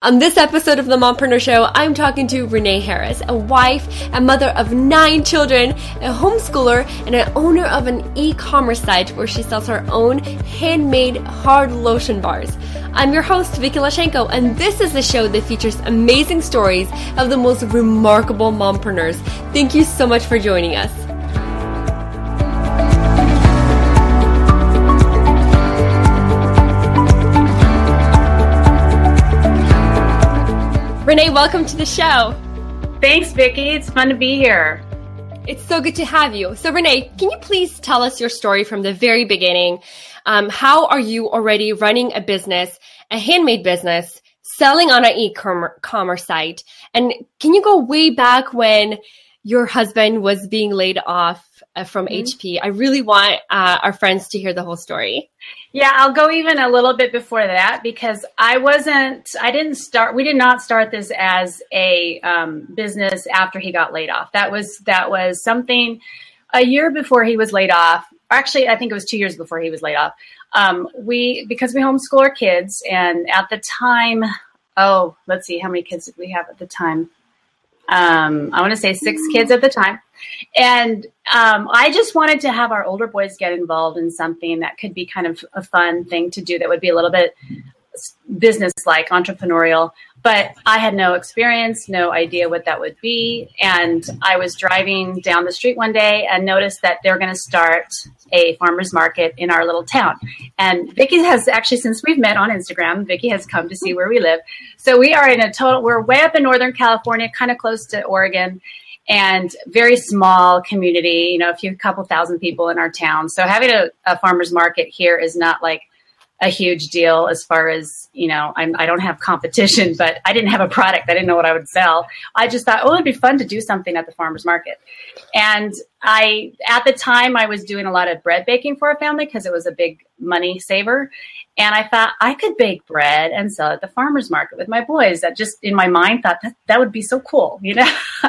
On this episode of the Mompreneur Show, I'm talking to Renee Harris, a wife a mother of nine children, a homeschooler, and an owner of an e-commerce site where she sells her own handmade hard lotion bars. I'm your host, Vicky Lashenko, and this is the show that features amazing stories of the most remarkable mompreneurs. Thank you so much for joining us. Renee, welcome to the show. Thanks, Vicki. It's fun to be here. It's so good to have you. So, Renee, can you please tell us your story from the very beginning? Um, how are you already running a business, a handmade business, selling on an e-commerce site? And can you go way back when your husband was being laid off uh, from mm-hmm. HP? I really want uh, our friends to hear the whole story. Yeah, I'll go even a little bit before that because I wasn't, I didn't start, we did not start this as a um, business after he got laid off. That was, that was something a year before he was laid off. Actually, I think it was two years before he was laid off. Um, we, because we homeschool our kids and at the time, oh, let's see, how many kids did we have at the time? Um, I want to say six kids at the time. And um, I just wanted to have our older boys get involved in something that could be kind of a fun thing to do that would be a little bit business like, entrepreneurial. But I had no experience, no idea what that would be. And I was driving down the street one day and noticed that they're going to start a farmer's market in our little town. And Vicki has actually, since we've met on Instagram, Vicki has come to see where we live. So we are in a total, we're way up in Northern California, kind of close to Oregon and very small community, you know, a few couple thousand people in our town. So having a, a farmer's market here is not like a huge deal as far as you know I'm, i do not have competition but i didn't have a product. I didn't know what i would sell. I just thought oh it'd be fun to do something at the farmers market. And i at the time i was doing a lot of bread baking for a family because it was a big money saver. And i thought i could bake bread and sell at the farmers market with my boys. That just in my mind thought that that would be so cool you know?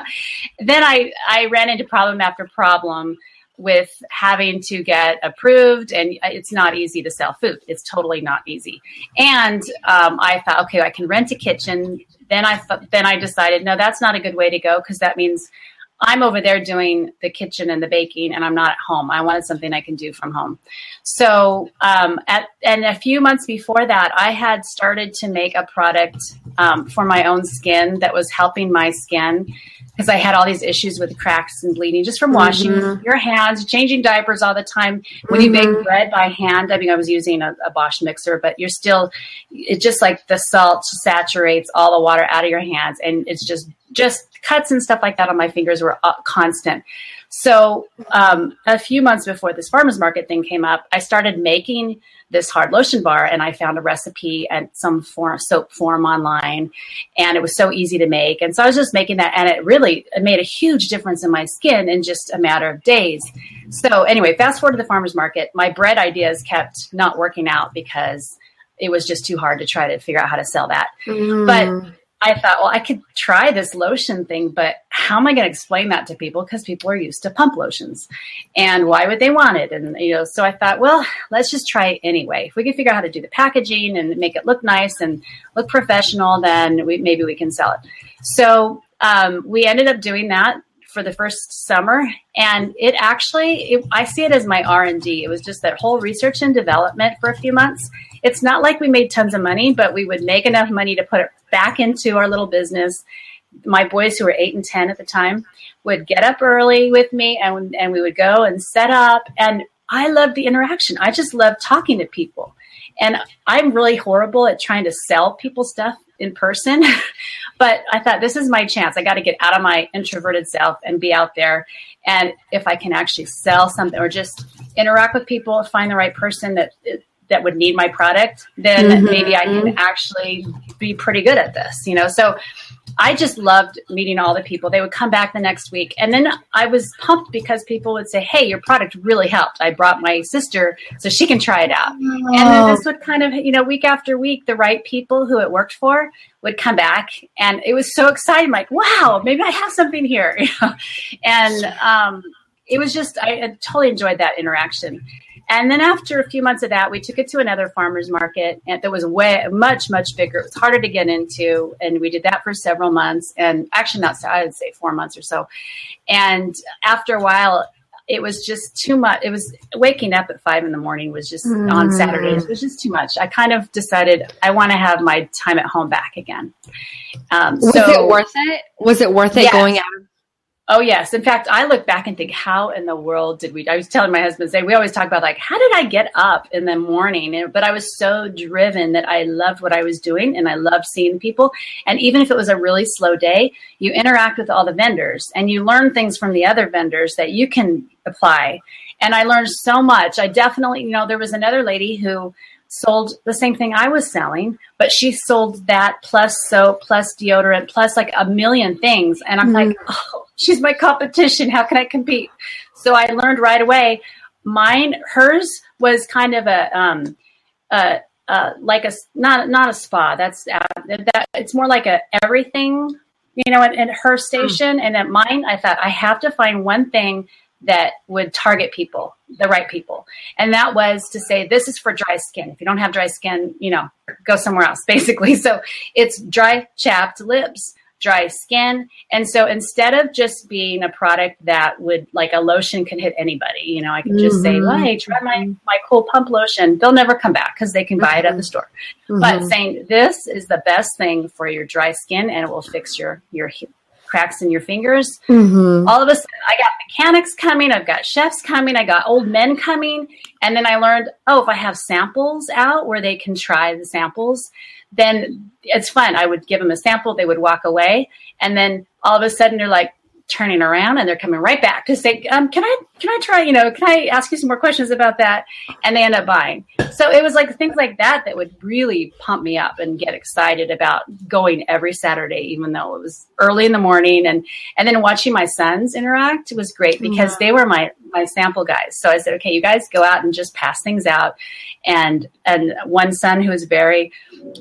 Then i i ran into problem after problem with having to get approved and it's not easy to sell food. It's totally not easy. And um, i thought okay i can rent a kitchen. Then i th- then i decided no that's not a good way to go because that means i'm over there doing the kitchen and the baking and i'm not at home i wanted something i can do from home so um, at, and a few months before that i had started to make a product um, for my own skin that was helping my skin because I had all these issues with cracks and bleeding just from washing mm-hmm. your hands, changing diapers all the time. When mm-hmm. you bake bread by hand, I mean, I was using a, a Bosch mixer, but you're still, it's just like the salt saturates all the water out of your hands. And it's just, just cuts and stuff like that on my fingers were uh, constant. So um, a few months before this farmers market thing came up, I started making this hard lotion bar, and I found a recipe at some form, soap form online, and it was so easy to make. And so I was just making that, and it really it made a huge difference in my skin in just a matter of days. So anyway, fast forward to the farmers market, my bread ideas kept not working out because it was just too hard to try to figure out how to sell that. Mm. But I thought, well, I could try this lotion thing, but how am I going to explain that to people? Because people are used to pump lotions, and why would they want it? And you know, so I thought, well, let's just try it anyway. If we can figure out how to do the packaging and make it look nice and look professional, then we, maybe we can sell it. So um, we ended up doing that for the first summer and it actually it, i see it as my r&d it was just that whole research and development for a few months. It's not like we made tons of money but we would make enough money to put it back into our little business. My boys who were eight and ten at the time would get up early with me and, and we would go and set up and i loved the interaction. I just love talking to people. And i'm really horrible at trying to sell people stuff in person. but I thought this is my chance. I got to get out of my introverted self and be out there. And if I can actually sell something or just interact with people, find the right person that that would need my product, then mm-hmm. maybe I can actually be pretty good at this, you know. So I just loved meeting all the people. They would come back the next week. And then I was pumped because people would say, Hey, your product really helped. I brought my sister so she can try it out. Oh. And then this would kind of, you know, week after week, the right people who it worked for would come back. And it was so exciting. Like, wow, maybe I have something here. and um, it was just, I, I totally enjoyed that interaction. And then after a few months of that, we took it to another farmer's market and that was way much, much bigger. It was harder to get into. And we did that for several months. And actually not, I would say four months or so. And after a while, it was just too much. It was waking up at five in the morning was just mm. on Saturdays. It was just too much. I kind of decided I want to have my time at home back again. Um, was so, it worth it? Was it worth it yes. going out Oh yes. In fact, I look back and think, how in the world did we? I was telling my husband, say we always talk about like, how did I get up in the morning? But I was so driven that I loved what I was doing and I loved seeing people. And even if it was a really slow day, you interact with all the vendors and you learn things from the other vendors that you can apply. And I learned so much. I definitely, you know, there was another lady who sold the same thing I was selling, but she sold that plus soap, plus deodorant, plus like a million things. And I'm mm. like, oh, she's my competition. How can I compete? So I learned right away. Mine, hers was kind of a, um, uh, like a not not a spa. That's uh, that. It's more like a everything, you know. At her station mm. and at mine, I thought I have to find one thing that would target people, the right people. And that was to say, this is for dry skin. If you don't have dry skin, you know, go somewhere else, basically. So it's dry, chapped lips, dry skin. And so instead of just being a product that would like a lotion can hit anybody, you know, I can just mm-hmm. say, hey, try my, my cool pump lotion. They'll never come back because they can buy mm-hmm. it at the store. Mm-hmm. But saying this is the best thing for your dry skin and it will fix your, your cracks in your fingers. Mm-hmm. All of a sudden, I got mechanics coming, I've got chefs coming, I got old men coming. And then I learned, oh, if I have samples out where they can try the samples, then it's fun. I would give them a sample, they would walk away. And then all of a sudden, they're like, turning around and they're coming right back to say, um, "Can I can I try? You know, can I ask you some more questions about that?" And they end up buying. So it was like things like that that would really pump me up and get excited about going every Saturday, even though it was early in the morning. And and then watching my sons interact was great because they were my my sample guys. So I said, "Okay, you guys go out and just pass things out." And and one son who was very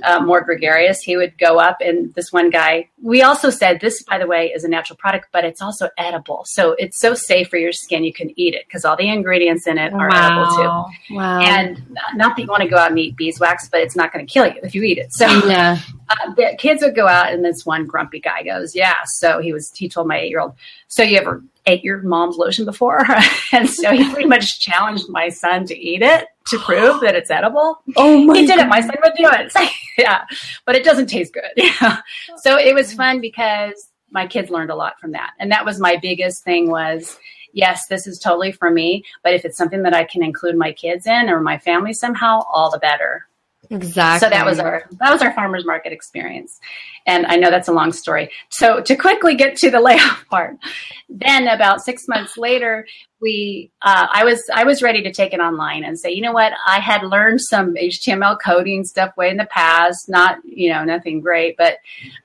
uh, more gregarious, he would go up and this one guy. We also said this, by the way, is a natural product, but it's also edible. So it's so safe for your skin. You can eat it because all the ingredients in it are wow. edible too. Wow. And not that you want to go out and eat beeswax, but it's not going to kill you if you eat it. So yeah. Uh, the kids would go out and this one grumpy guy goes, yeah. So he was, he told my eight year old, so you ever ate your mom's lotion before? and so he pretty much challenged my son to eat it to prove that it's edible. Oh my! He did God. it. My son would do it. yeah, but it doesn't taste good. Yeah. So it was fun because my kids learned a lot from that, and that was my biggest thing. Was yes, this is totally for me, but if it's something that I can include my kids in or my family somehow, all the better. Exactly. So that was our that was our farmers market experience, and I know that's a long story. So to quickly get to the layoff part, then about six months later, we uh, I was I was ready to take it online and say, you know what, I had learned some HTML coding stuff way in the past, not you know nothing great, but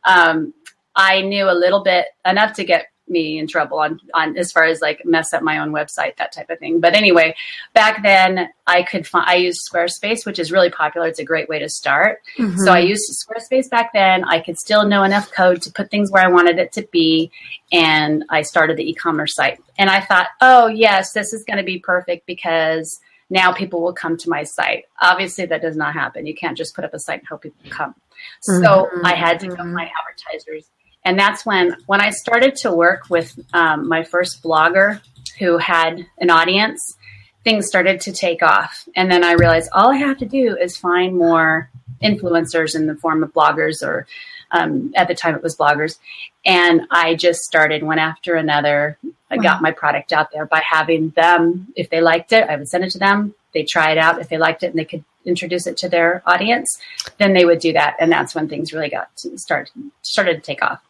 um, I knew a little bit enough to get me in trouble on on as far as like mess up my own website that type of thing. But anyway back then i could find i used squarespace which is really popular. It's a great way to start. Mm-hmm. so i used squarespace back then. I could still know enough code to put things where i wanted it to be and i started the e-commerce site. And i thought oh yes this is going to be perfect because now people will come to my site. Obviously that does not happen. You can't just put up a site and hope people come. So mm-hmm. i had to go my advertisers and that's when when I started to work with um, my first blogger who had an audience, things started to take off. And then I realized all I have to do is find more influencers in the form of bloggers or um, at the time it was bloggers. And i just started one after another i got my product out there by having them. If they liked it i would send it to them. They try it out. If they liked it and they could introduce it to their audience then they would do that. And that's when things really got to start started to take off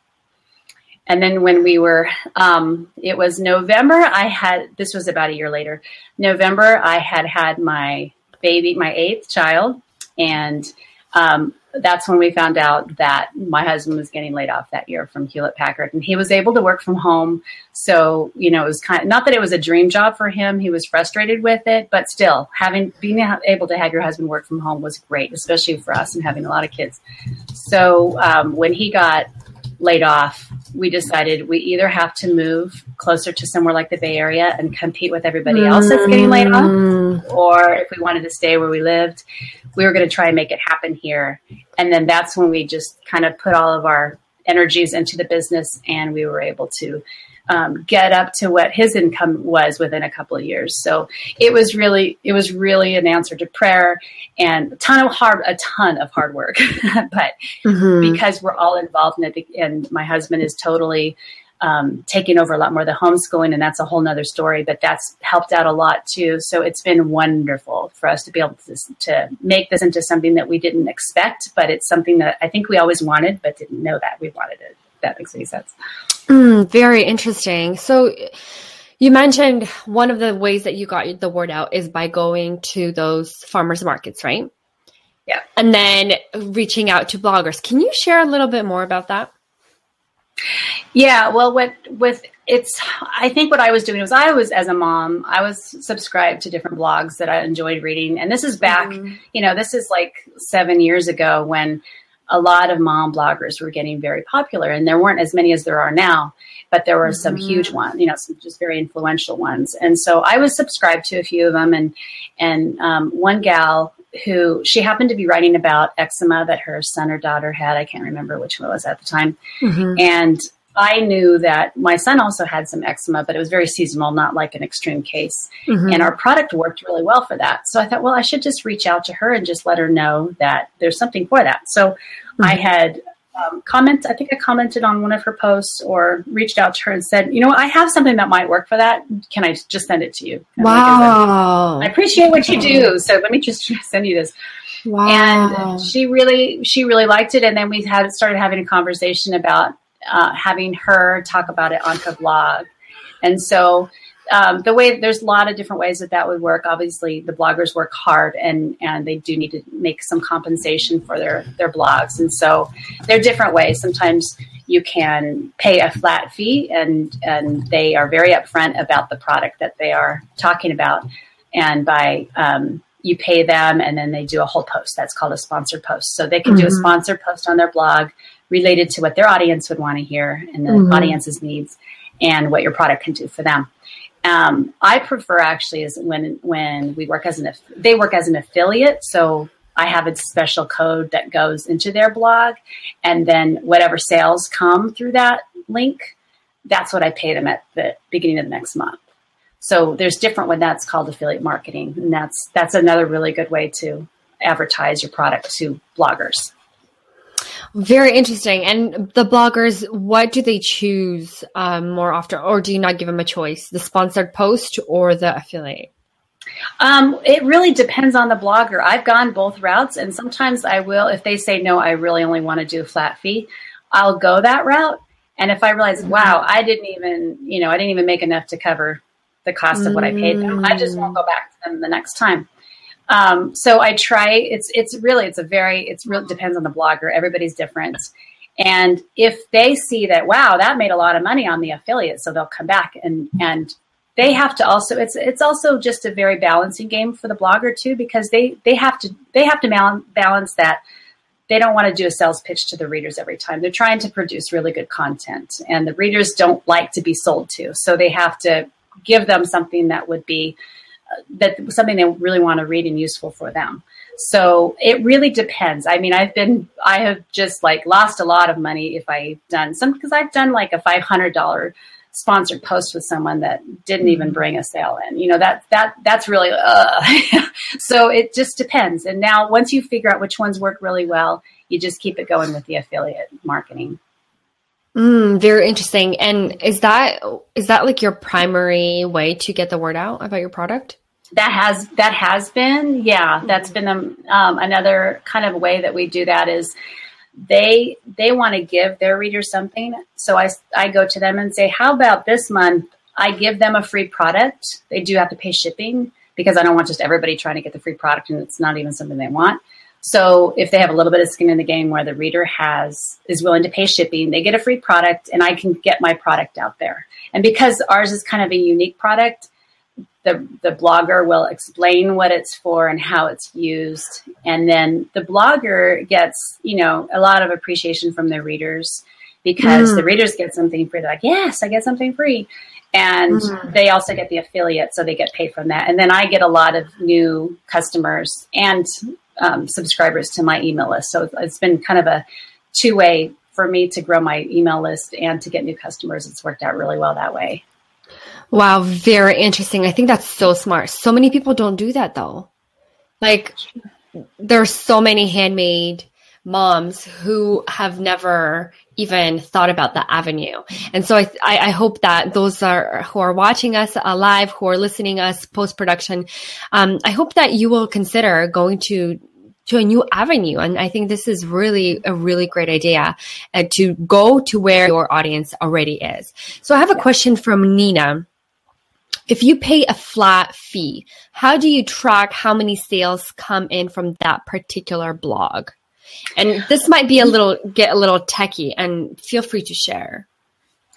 and then when we were, um, it was November, I had, this was about a year later, November, I had had my baby, my eighth child. And um, that's when we found out that my husband was getting laid off that year from Hewlett Packard. And he was able to work from home. So, you know, it was kind of, not that it was a dream job for him. He was frustrated with it, but still having, being able to have your husband work from home was great, especially for us and having a lot of kids. So um, when he got laid off, we decided we either have to move closer to somewhere like the Bay Area and compete with everybody else that's getting laid off, Mm. or if we wanted to stay where we lived, we were going to try and make it happen here. And then that's when we just kind of put all of our energies into the business and we were able to um, get up to what his income was within a couple of years. So it was really, it was really an answer to prayer and a ton of hard, a ton of hard work. but Mhm. because we're all involved in it, and my husband is totally um, taking over a lot more of the homeschooling, and that's a whole nother story. But that's helped out a lot too. So it's been wonderful for us to be able to, to make this into something that we didn't expect, but it's something that I think we always wanted, but didn't know that we wanted it. That makes any sense. Mm, very interesting. So you mentioned one of the ways that you got the word out is by going to those farmers markets, right? Yeah. And then reaching out to bloggers. Can you share a little bit more about that? Yeah, well, what with it's, I think what I was doing was I was as a mom, I was subscribed to different blogs that I enjoyed reading, and this is back, Mhm. you know, this is like seven years ago when a lot of mom bloggers were getting very popular, and there weren't as many as there are now, but there were some Mhm. huge ones, you know, some just very influential ones, and so I was subscribed to a few of them, and and um, one gal who she happened to be writing about eczema that her son or daughter had, I can't remember which one it was at the time Mhm. and I knew that my son also had some eczema, but it was very seasonal, not like an extreme case. Mhm. And our product worked really well for that. So I thought, well, I should just reach out to her and just let her know that there's something for that. So I had um, comment. I think I commented on one of her posts or reached out to her and said, you know, I have something that might work for that. Can I just send it to you? And like I said, Wow. I appreciate what you do. So let me just send you this wow. and she really she really liked it and then we had started having a conversation about uh, having her talk about it on her blog. And so um, the way there's a lot of different ways that that would work. Obviously the bloggers work hard and and they do need to make some compensation for their their blogs. And so there are different ways. Sometimes you can pay a flat fee and and they are very upfront about the product that they are talking about. And by um, you pay them and then they do a whole post that's called a sponsored post. So they can do a Mhm. sponsored post on their blog related to what their audience would want to hear and the Mhm. audience's needs and what your product can do for them um, i prefer actually is when when we work as an they work as an affiliate so i have a special code that goes into their blog and then whatever sales come through that link that's what i pay them at the beginning of the next month so there's different when that's called affiliate marketing, and that's that's another really good way to advertise your product to bloggers. Very interesting. And the bloggers, what do they choose um, more often, or do you not give them a choice? The sponsored post or the affiliate? Um, it really depends on the blogger. I've gone both routes, and sometimes I will, if they say no, I really only want to do a flat fee, I'll go that route. And if I realize, wow, I didn't even, you know, I didn't even make enough to cover the cost of what I paid them, I just won't go back to them the next time. Um, so I try. It's it's really it's a very it's really depends on the blogger. Everybody's different. And if they see that, wow, that made a lot of money on the affiliate, so they'll come back and and they have to also it's it's also just a very balancing game for the blogger too because they they have to they have to balance that they don't want to do a sales pitch to the readers every time they're trying to produce really good content and the readers don't like to be sold to so they have to give them something that would be that something they really want to read and useful for them so it really depends i mean i've been i have just like lost a lot of money if i've done some because i've done like a $500 sponsored post with someone that didn't even bring a sale in. You know, that that that's really uh. so it just depends. And now once you figure out which ones work really well, you just keep it going with the affiliate marketing. Mm, very interesting. And is that is that like your primary way to get the word out about your product? That has that has been yeah that's been um, um, another kind of way that we do that is they they want to give their readers something. So I, I go to them and say how about this month i give them a free product. They do have to pay shipping because i don't want just everybody trying to get the free product and it's not even something they want. So if they have a little bit of skin in the game where the reader has is willing to pay shipping they get a free product and i can get my product out there. And because ours is kind of a unique product the, the blogger will explain what it's for and how it's used. And then the blogger gets, you know, a lot of appreciation from their readers because mm. the readers get something free. They're like, yes, I get something free. And mm. they also get the affiliate, so they get paid from that. And then I get a lot of new customers and um, subscribers to my email list. So it's been kind of a two way for me to grow my email list and to get new customers. It's worked out really well that way. Wow, very interesting. I think that's so smart. So many people don't do that though. Like there's so many handmade moms who have never even thought about the avenue. And so I, I, I hope that those are who are watching us live, who are listening us post production, um, I hope that you will consider going to to a new avenue. And I think this is really a really great idea uh, to go to where your audience already is. So I have a question from Nina. If you pay a flat fee, how do you track how many sales come in from that particular blog? And this might be a little get a little techie and feel free to share.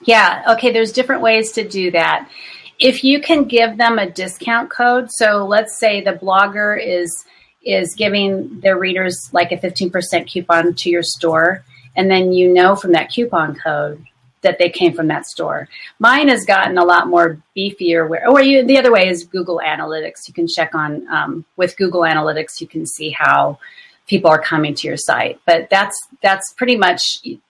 Yeah, okay, there's different ways to do that. If you can give them a discount code, so let's say the blogger is is giving their readers like a 15% coupon to your store and then you know from that coupon code that they came from that store. Mine has gotten a lot more beefier. Where, or you, the other way is Google Analytics. You can check on um, with Google Analytics. You can see how people are coming to your site. But that's that's pretty much.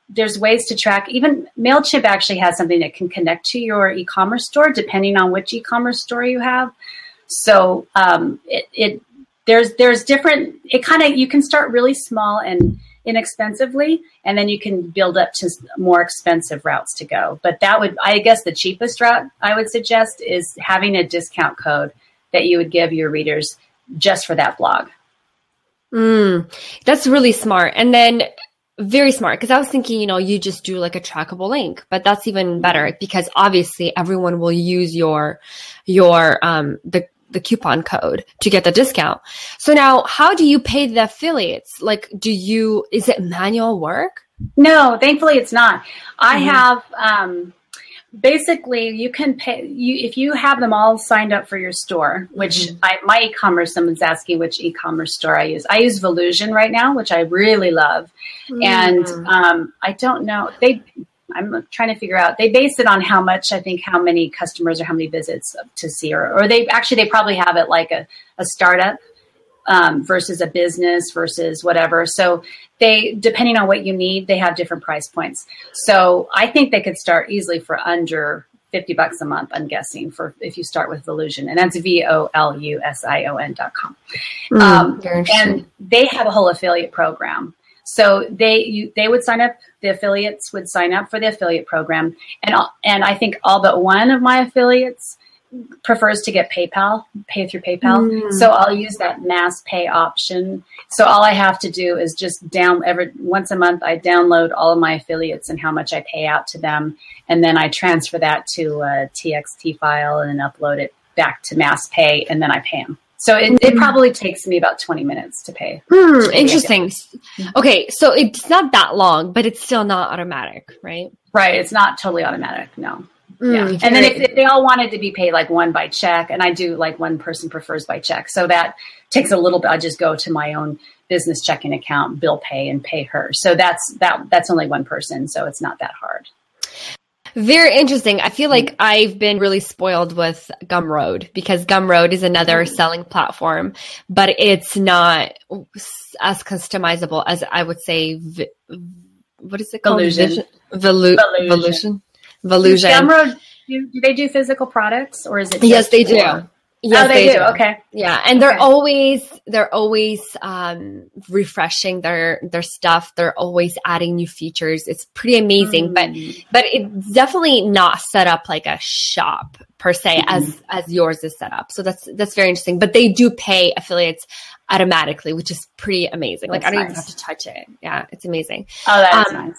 There's ways to track. Even Mailchimp actually has something that can connect to your e-commerce store, depending on which e-commerce store you have. So um, it, it there's there's different. It kind of you can start really small and inexpensively and then you can build up to more expensive routes to go. But that would i guess the cheapest route i would suggest is having a discount code that you would give your readers just for that blog. Mm, that's really smart. And then very smart because i was thinking you know you just do like a trackable link but that's even better because obviously everyone will use your your um the the coupon code to get the discount. So now how do you pay the affiliates? Like, do you, is it manual work? No, thankfully it's not. I mm-hmm. have, um, basically you can pay you if you have them all signed up for your store which mm-hmm. I, my e-commerce someone's asking which e-commerce store i use i use Volusion right now which i really love mm-hmm. and um, i don't know they I'm trying to figure out. They base it on how much I think how many customers or how many visits to see, or, or they actually they probably have it like a, a startup um, versus a business versus whatever. So they depending on what you need, they have different price points. So I think they could start easily for under 50 bucks a month, I'm guessing, for if you start with Volusion. And that's V O L U S I O N dot com. Mm, um, and they have a whole affiliate program. So they you, they would sign up. The affiliates would sign up for the affiliate program, and and I think all but one of my affiliates prefers to get PayPal, pay through PayPal. Mm. So I'll use that mass pay option. So all I have to do is just down every once a month I download all of my affiliates and how much I pay out to them, and then I transfer that to a TXT file and then upload it back to mass pay, and then I pay them. So it, it, hmm. probably takes me about 20 minutes to pay. Hmm, interesting. Okay, so it's not that long, but it's still not automatic, right? Right. It's not totally automatic. No. Mm, yeah. And then if, if, they all wanted to be paid like one by check, and I do like one person prefers by check. So that takes a little bit. I just go to my own business checking account, bill pay, and pay her. So that's that. That's only one person, so it's not that hard. Very interesting. I feel like I've been really spoiled with Gumroad because Gumroad is another mm-hmm. selling platform, but it's not as customizable as I would say. V- what is it called? Volusion. Volu- Volusion. Volusion. Gumroad. Do, do they do physical products or is it? Yes, they do. Yes, oh, they, they do. do. Okay. Yeah, and they're always they're always um, refreshing their their stuff. They're always adding new features. It's pretty amazing, mm. but but it's definitely not set up like a shop per se mm-hmm. as as yours is set up. So that's that's very interesting. But they do pay affiliates automatically, which is pretty amazing. That's like I don't nice. even have to touch it. Yeah, it's amazing. Oh, that's um, nice.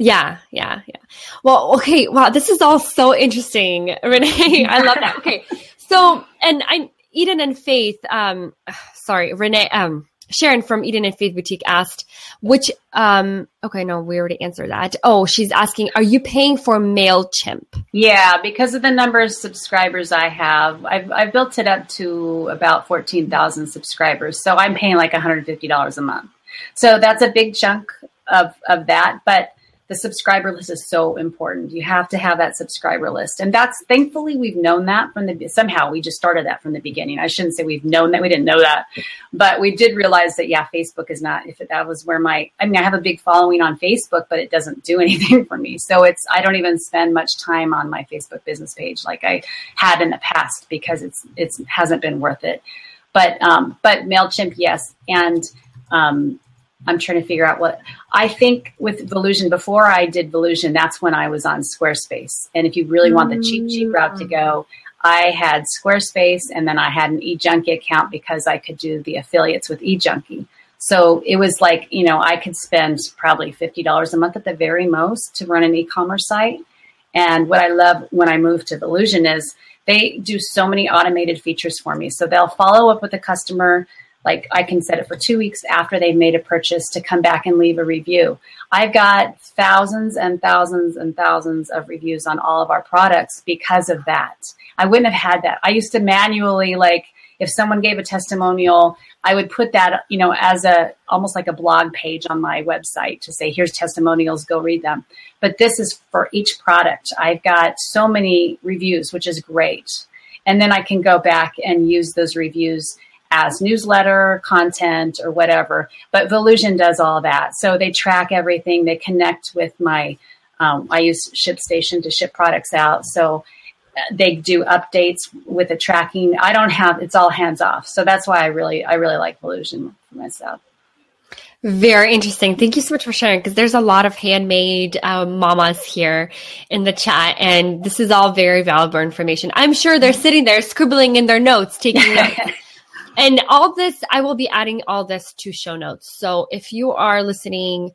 Yeah, yeah, yeah. Well, okay. Wow, this is all so interesting, Renee. I love that. Okay. So, and I, Eden and Faith, um, sorry, Renee, um, Sharon from Eden and Faith Boutique asked, which, um, okay, no, we already answered that. Oh, she's asking, are you paying for MailChimp? Yeah, because of the number of subscribers I have, I've, I've built it up to about 14,000 subscribers. So I'm paying like $150 a month. So that's a big chunk of, of that. But the subscriber list is so important. You have to have that subscriber list. And that's thankfully we've known that from the somehow we just started that from the beginning. I shouldn't say we've known that we didn't know that, but we did realize that yeah, Facebook is not if that was where my I mean I have a big following on Facebook, but it doesn't do anything for me. So it's I don't even spend much time on my Facebook business page like I had in the past because it's it's hasn't been worth it. But um but MailChimp, yes. And um I'm trying to figure out what I think with Volusion. Before I did Volusion, that's when I was on Squarespace. And if you really want the cheap, cheap route to go, I had Squarespace and then I had an eJunkie account because I could do the affiliates with eJunkie. So it was like, you know, I could spend probably $50 a month at the very most to run an e commerce site. And what I love when I moved to Volusion is they do so many automated features for me. So they'll follow up with the customer like I can set it for two weeks after they've made a purchase to come back and leave a review. I've got thousands and thousands and thousands of reviews on all of our products because of that. I wouldn't have had that. I used to manually like if someone gave a testimonial, I would put that, you know, as a almost like a blog page on my website to say, here's testimonials, go read them. But this is for each product. I've got so many reviews, which is great. And then I can go back and use those reviews as newsletter content or whatever. But Volusion does all that. So they track everything. They connect with my, um, I use ShipStation to ship products out. So uh, they do updates with the tracking. I don't have, it's all hands off. So that's why I really, I really like Volusion for myself. Very interesting. Thank you so much for sharing because there's a lot of handmade um, mamas here in the chat, and this is all very valuable information. I'm sure they're sitting there scribbling in their notes, taking notes. And all this, I will be adding all this to show notes. So if you are listening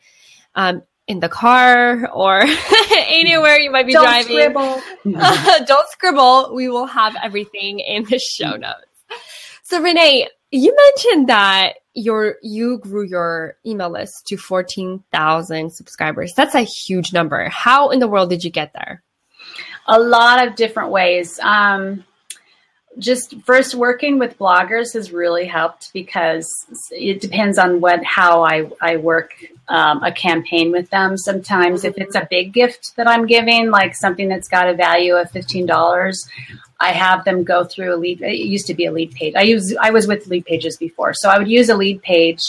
um, in the car or anywhere you might be don't driving, scribble. don't scribble. We will have everything in the show notes. So Renee, you mentioned that your you grew your email list to 14,000 subscribers. That's a huge number. How in the world did you get there? A lot of different ways. Um, just first working with bloggers has really helped because it depends on what how I, I work um, a campaign with them. Sometimes if it's a big gift that I'm giving, like something that's got a value of fifteen dollars, I have them go through a lead. It used to be a lead page. I use I was with lead pages before, so I would use a lead page.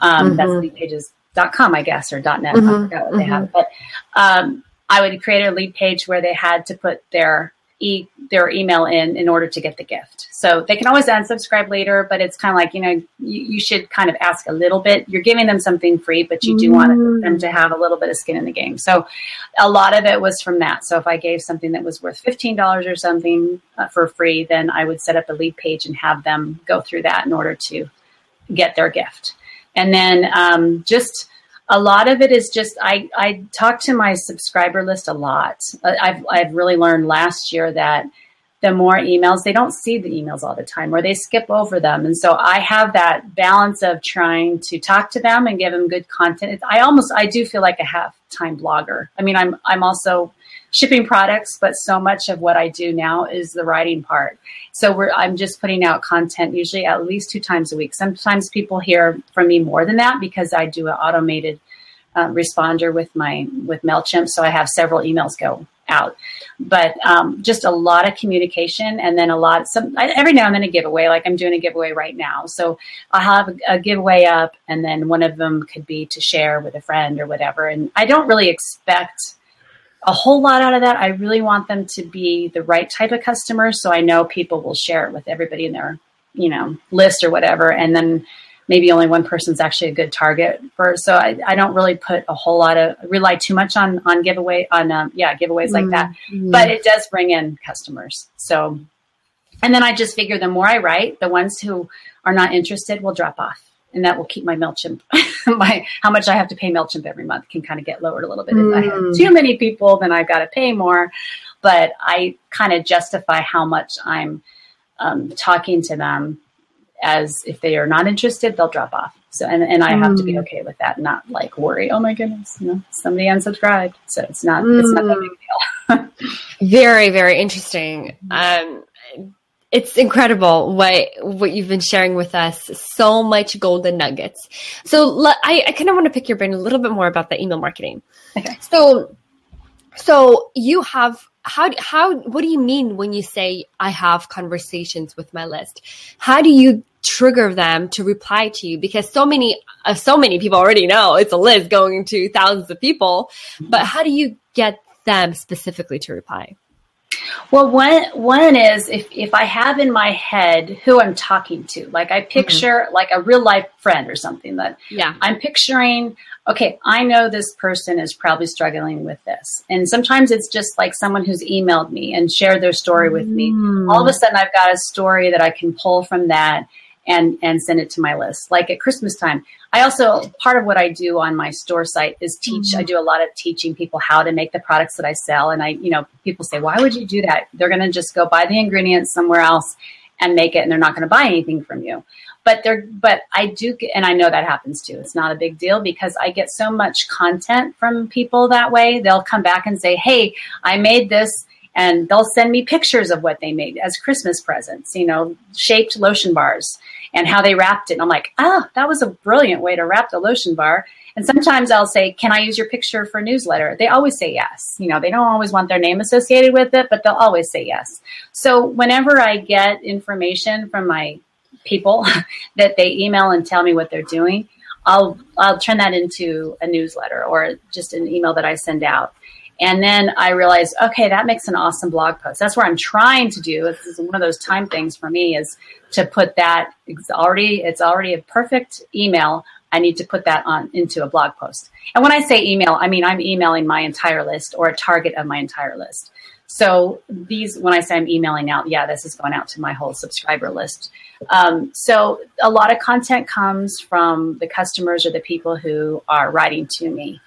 Um, mm-hmm. That's leadpages.com, I guess, or .net. Mm-hmm. I forgot what mm-hmm. they have, but um, I would create a lead page where they had to put their e their email in in order to get the gift. So they can always unsubscribe later, but it's kind of like you know you, you, should kind of ask a little bit. You're giving them something free, but you do mm. want them to have a little bit of skin in the game. So a lot of it was from that. So if I gave something that was worth fifteen dollars or something uh, for free, then I would set up a lead page and have them go through that in order to get their gift. And then um, just a lot of it is just I, I talk to my subscriber list a lot. Uh, I've, I've really learned last year that the more emails, they don't see the emails all the time or they skip over them. And so I have that balance of trying to talk to them and give them good content. I almost, I do feel like a half time blogger. I mean, I'm, I'm also shipping products, but so much of what I do now is the writing part. So I'm just putting out content usually at least two times a week. Sometimes people hear from me more than that because I do an automated uh, responder with my with Mailchimp, so I have several emails go out. But um, just a lot of communication, and then a lot. Some every now and then a giveaway. Like I'm doing a giveaway right now, so I'll have a giveaway up, and then one of them could be to share with a friend or whatever. And I don't really expect a whole lot out of that. I really want them to be the right type of customer, so I know people will share it with everybody in their you know list or whatever, and then maybe only one person's actually a good target for. So I, I don't really put a whole lot of rely too much on on giveaway on um, yeah giveaways like that, mm-hmm. but it does bring in customers. So and then I just figure the more I write, the ones who are not interested will drop off. And that will keep my MailChimp, my how much I have to pay MailChimp every month can kind of get lowered a little bit. Mm. If I have mm. too many people, then I've got to pay more. But I kind of justify how much I'm um, talking to them as if they are not interested, they'll drop off. So, and, and I have to be mm. okay with that, not like worry, oh my goodness, you know, somebody unsubscribed. So it's not, mm. it's not that big deal. very, very interesting. Um, it's incredible what what you've been sharing with us. So much golden nuggets. So I, I kind of want to pick your brain a little bit more about the email marketing. Okay. So so you have how how what do you mean when you say I have conversations with my list? How do you trigger them to reply to you? Because so many uh, so many people already know it's a list going to thousands of people, but how do you get them specifically to reply? Well, one one is if if I have in my head who I'm talking to, like I picture mm-hmm. like a real life friend or something that yeah I'm picturing. Okay, I know this person is probably struggling with this, and sometimes it's just like someone who's emailed me and shared their story with me. Mm. All of a sudden, I've got a story that I can pull from that and and send it to my list. Like at Christmas time, I also part of what I do on my store site is teach. Mm-hmm. I do a lot of teaching people how to make the products that I sell, and I, you know, people say, "Why would you do that?" They're going to just go buy the ingredients somewhere else and make it, and they're not going to buy anything from you. But they're, but I do, and I know that happens too. It's not a big deal because I get so much content from people that way. They'll come back and say, "Hey, I made this." and they'll send me pictures of what they made as Christmas presents, you know, shaped lotion bars and how they wrapped it. And I'm like, ah, oh, that was a brilliant way to wrap the lotion bar. And sometimes I'll say, can I use your picture for a newsletter? They always say yes. You know, they don't always want their name associated with it, but they'll always say yes. So whenever I get information from my people that they email and tell me what they're doing, I'll I'll turn that into a newsletter or just an email that I send out. And then I realized, okay, that makes an awesome blog post. That's where I'm trying to do. This is one of those time things for me is to put that it's already it's already a perfect email. I need to put that on into a blog post. And when I say email, I mean I'm emailing my entire list or a target of my entire list. So these, when I say I'm emailing out, yeah, this is going out to my whole subscriber list. Um, so a lot of content comes from the customers or the people who are writing to me,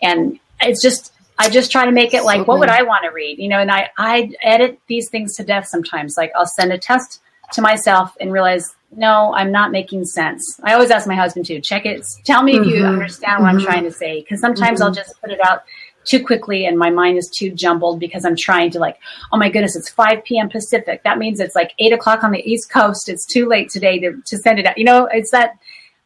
and it's just I just try to make it like, so what would I want to read? You know, and I, I edit these things to death sometimes. Like I'll send a test to myself and realize, no, I'm not making sense. I always ask my husband to check it. Tell me mm-hmm. if you mm-hmm. understand what mm-hmm. I'm trying to say. Cause sometimes mm-hmm. I'll just put it out too quickly and my mind is too jumbled because I'm trying to like, oh my goodness, it's 5 p.m. Pacific. That means it's like eight o'clock on the East Coast. It's too late today to, to send it out. You know, it's that,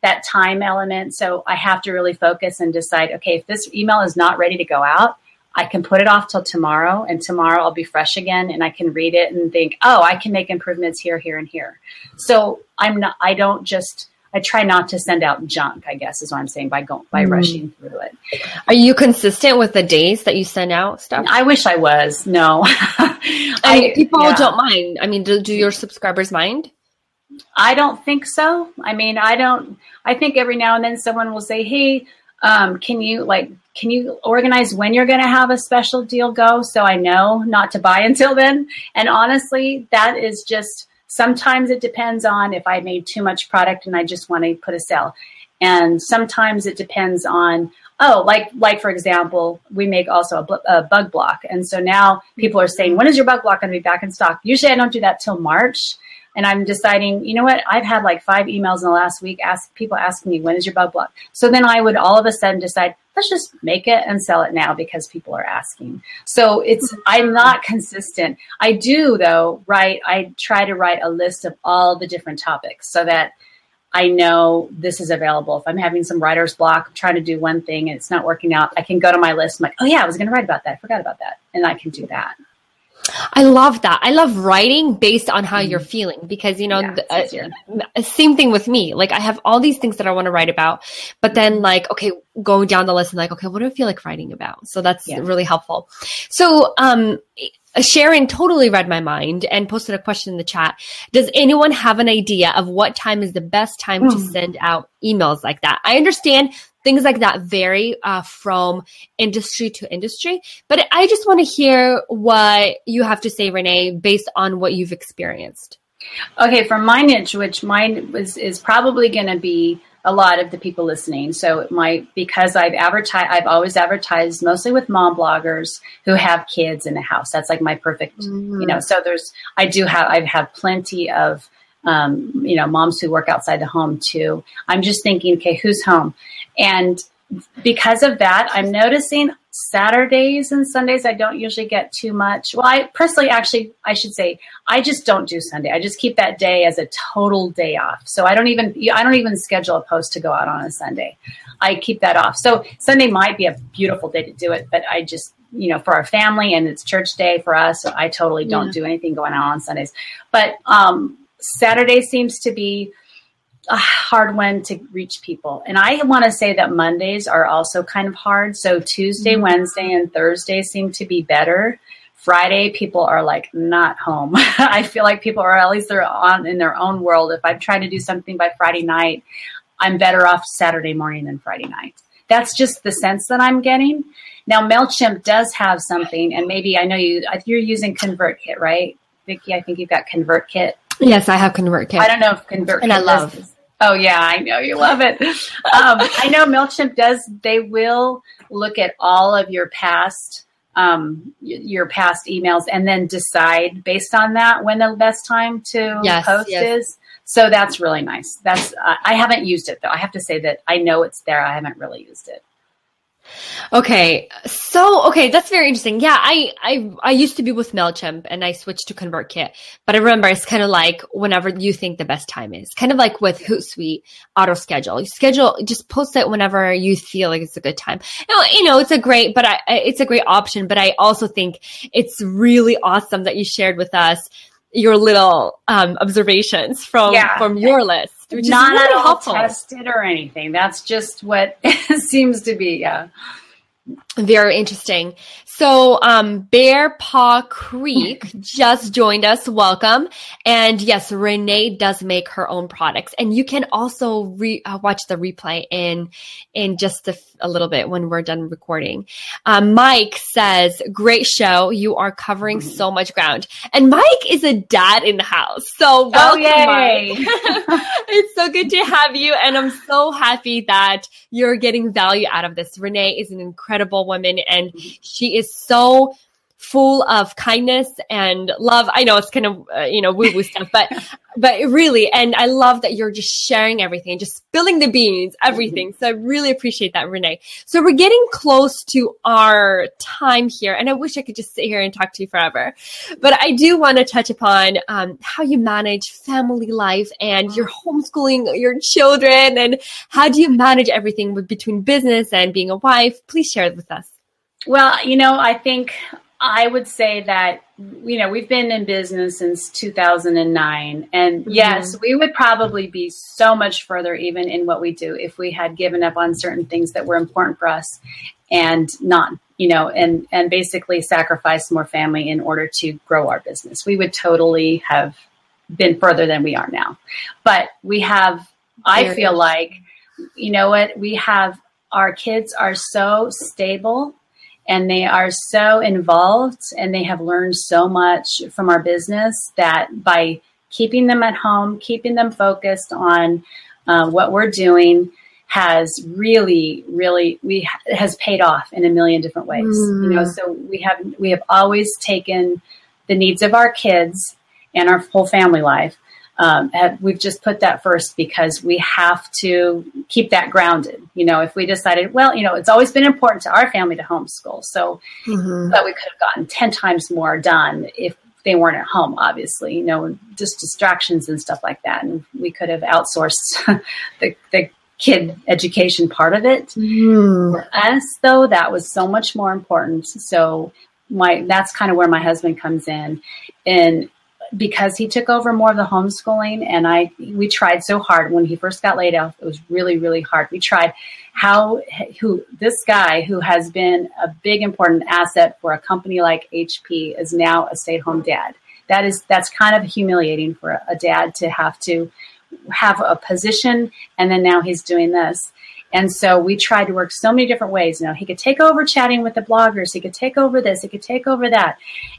that time element. So I have to really focus and decide, okay, if this email is not ready to go out, I can put it off till tomorrow, and tomorrow I'll be fresh again, and I can read it and think, oh, I can make improvements here, here, and here. So I'm not. I don't just. I try not to send out junk. I guess is what I'm saying by going by mm. rushing through it. Are you consistent with the days that you send out stuff? I wish I was. No, I mean, people yeah. don't mind. I mean, do, do your subscribers mind? I don't think so. I mean, I don't. I think every now and then someone will say, "Hey, um, can you like can you organize when you're going to have a special deal go so I know not to buy until then? And honestly, that is just sometimes it depends on if I made too much product and I just want to put a sale. And sometimes it depends on oh, like like for example, we make also a, bl- a, bug block, and so now people are saying, when is your bug block going to be back in stock? Usually, I don't do that till March, and I'm deciding, you know what? I've had like five emails in the last week ask people asking me when is your bug block. So then I would all of a sudden decide, let's just make it and sell it now because people are asking. So it's I'm not consistent. I do though write. I try to write a list of all the different topics so that I know this is available. If I'm having some writer's block, I'm trying to do one thing and it's not working out, I can go to my list. I'm like, oh yeah, I was going to write about that. I forgot about that, and I can do that. I love that. I love writing based on how mm-hmm. you're feeling because, you know, yeah, the, uh, same thing with me. Like I have all these things that I want to write about, but then mm-hmm. like, okay, going down the list and like, okay, what do I feel like writing about? So that's yeah. really helpful. So, um, Sharon totally read my mind and posted a question in the chat. Does anyone have an idea of what time is the best time to hmm. send out emails like that? I understand things like that vary uh, from industry to industry, but I just want to hear what you have to say, Renee, based on what you've experienced. Okay, for my niche, which mine was, is probably going to be a lot of the people listening. So my because I've advertised, I've always advertised mostly with mom bloggers who have kids in the house. That's like my perfect, mm-hmm. you know. So there's, I do have, I've had plenty of, um, you know, moms who work outside the home too. I'm just thinking, okay, who's home? And because of that, I'm noticing Saturdays and Sundays, I don't usually get too much. Well, I personally, actually, I should say, I just don't do Sunday. I just keep that day as a total day off. So I don't even, I don't even schedule a post to go out on a Sunday. I keep that off. So Sunday might be a beautiful day to do it, but I just, you know, for our family and it's church day for us, so I totally don't yeah. do anything going on on Sundays. But um, Saturday seems to be a hard one to reach people. And I want to say that Mondays are also kind of hard. So Tuesday, mm-hmm. Wednesday, and Thursday seem to be better. Friday, people are like not home. I feel like people are at least they're on in their own world. If I'm trying to do something by Friday night, I'm better off Saturday morning than Friday night. That's just the sense that I'm getting. Now Mailchimp does have something, and maybe I know you you're using ConvertKit, right, Vicki? I think you've got ConvertKit. Yes, I have ConvertKit. I don't know if ConvertKit. And I love. Oh yeah, I know you love it. um, I know Mailchimp does. They will look at all of your past um, your past emails and then decide based on that when the best time to yes, post yes. is. So that's really nice. That's uh, I haven't used it though. I have to say that I know it's there. I haven't really used it. Okay. So, okay, that's very interesting. Yeah, I, I, I used to be with MailChimp and I switched to ConvertKit. But I remember it's kind of like whenever you think the best time is. Kind of like with Hootsuite auto schedule. You schedule, just post it whenever you feel like it's a good time. You know, it's a great, but I, it's a great option. But I also think it's really awesome that you shared with us your little um, observations from yeah. from your list which not really at all helpful. tested or anything. That's just what seems to be. Yeah. Very interesting. So, um, Bear Paw Creek just joined us. Welcome. And yes, Renee does make her own products and you can also re- uh, watch the replay in, in just a, a, little bit when we're done recording. Um, Mike says, great show. You are covering so much ground. And Mike is a dad in the house. So welcome, oh, Mike. it's so good to have you. And I'm so happy that you're getting value out of this. Renee is an incredible woman and she is so full of kindness and love. I know it's kind of uh, you know woo woo stuff, but but really, and I love that you're just sharing everything, just spilling the beans, everything. So I really appreciate that, Renee. So we're getting close to our time here, and I wish I could just sit here and talk to you forever, but I do want to touch upon um, how you manage family life and you're homeschooling your children, and how do you manage everything with, between business and being a wife? Please share it with us. Well, you know, I think I would say that, you know, we've been in business since 2009. And mm-hmm. yes, we would probably be so much further even in what we do if we had given up on certain things that were important for us and not, you know, and, and basically sacrifice more family in order to grow our business. We would totally have been further than we are now. But we have, I feel like, you know what, we have, our kids are so stable and they are so involved and they have learned so much from our business that by keeping them at home, keeping them focused on uh, what we're doing has really, really we has paid off in a million different ways. Mm. You know, mm. so we have we have always taken the needs of our kids and our whole family life um, we've just put that first because we have to keep that grounded. You know, if we decided, well, you know, it's always been important to our family to homeschool, so mm-hmm. but we could have gotten ten times more done if they weren't at home. Obviously, you know, just distractions and stuff like that, and we could have outsourced the, the kid education part of it. Mm. For us, though, that was so much more important. So my that's kind of where my husband comes in, and because he took over more of the homeschooling and I we tried so hard. When he first got laid off it was really really hard. We tried how who this guy who has been a big important asset for a company like HP is now a stay-at-home dad. That is that's kind of humiliating for a dad to have to have a position and then now he's doing this and so we tried to work so many different ways. You know, he could take over chatting with the bloggers. He could take over this. He could take over that.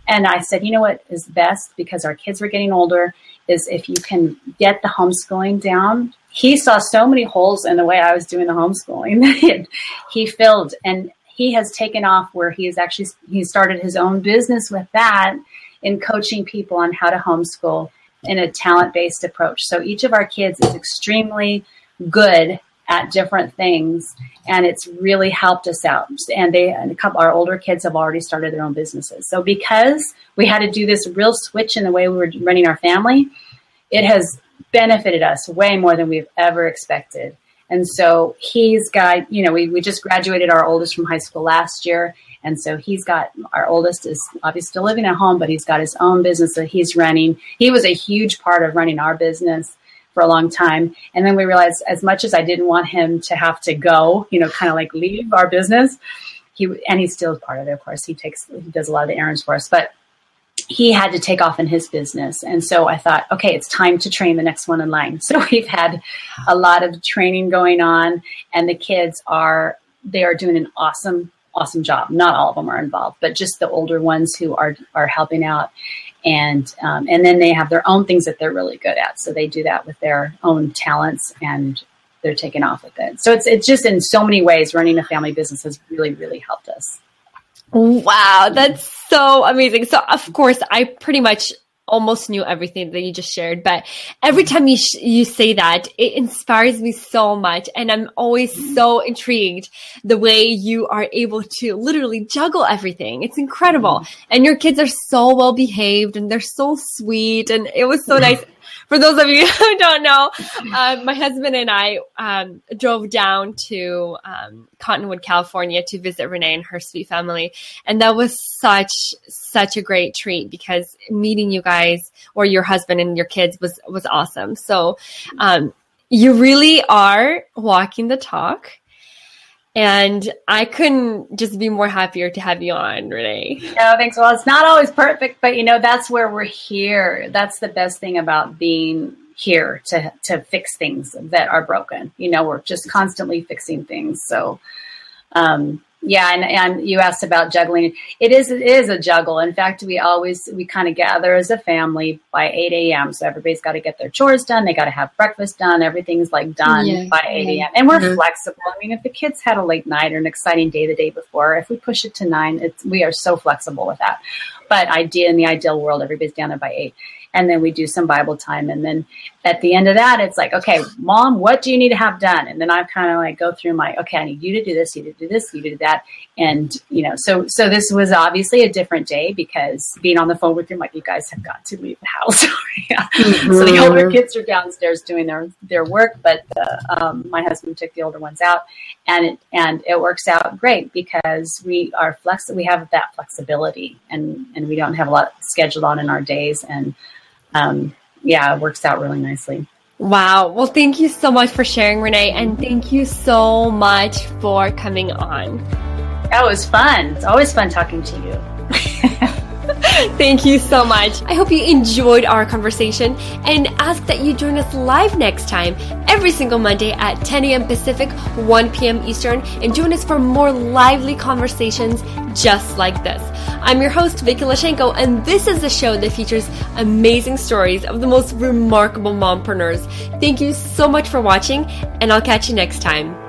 And I said, you know what is best because our kids were getting older is if you can get the homeschooling down. He saw so many holes in the way I was doing the homeschooling. he filled and he has taken off where he is actually, he started his own business with that in coaching people on how to homeschool in a talent based approach. So each of our kids is extremely good at different things and it's really helped us out. And they and a couple our older kids have already started their own businesses. So because we had to do this real switch in the way we were running our family it has benefited us way more than we've ever expected. And so he's got you know we, we just graduated our oldest from high school last year and so he's got our oldest is obviously still living at home but he's got his own business that he's running. He was a huge part of running our business for a long time. And then we realized as much as I didn't want him to have to go, you know, kind of like leave our business, he, and he still part of it, of course. He takes, he does a lot of the errands for us, but he had to take off in his business. And so I thought, okay, it's time to train the next one in line. So we've had a lot of training going on and the kids are, they are doing an awesome awesome job. Not all of them are involved, but just the older ones who are are helping out and um, and then they have their own things that they're really good at. So they do that with their own talents, and they're taking off with it. So it's it's just in so many ways, running a family business has really really helped us. Wow, that's so amazing. So of course, I pretty much almost knew everything that you just shared but every time you sh- you say that it inspires me so much and i'm always so intrigued the way you are able to literally juggle everything. It's incredible. Mm. And your kids are so well behaved and they're so sweet and it was so nice for those of you who don't know, uh, my husband and I um, drove down to um, Cottonwood, California to visit Renee and her sweet family. And that was such, such a great treat because meeting you guys or your husband and your kids was, was awesome. So, um, you really are walking the talk. And I couldn't just be more happier to have you on, Renee. No, thanks. Well, it's not always perfect, but you know, that's where we're here. That's the best thing about being here to to fix things that are broken. You know, we're just constantly fixing things. So um yeah, and, and you asked about juggling. It is it is a juggle. In fact, we always we kind of gather as a family by eight a.m. So everybody's got to get their chores done. They got to have breakfast done. Everything's like done yeah, by eight a.m. And we're mm-hmm. flexible. I mean, if the kids had a late night or an exciting day the day before, if we push it to nine, it's we are so flexible with that. But idea in the ideal world, everybody's down there by eight and then we do some Bible time. And then at the end of that, it's like, okay, mom, what do you need to have done? And then I kind of like go through my, okay, I need you to do this, you to do this, you to do that. And, you know, so, so this was obviously a different day because being on the phone with you, like, you guys have got to leave the house. yeah. mm-hmm. So the older kids are downstairs doing their, their work, but the, um, my husband took the older ones out and it, and it works out great because we are flex, we have that flexibility and, and we don't have a lot scheduled on in our days. And, um, yeah, it works out really nicely. Wow. Well, thank you so much for sharing, Renee, and thank you so much for coming on. That was fun. It's always fun talking to you. Thank you so much. I hope you enjoyed our conversation and ask that you join us live next time, every single Monday at 10 a.m. Pacific, 1 p.m. Eastern, and join us for more lively conversations just like this. I'm your host, Vicky Lashenko, and this is the show that features amazing stories of the most remarkable mompreneurs. Thank you so much for watching, and I'll catch you next time.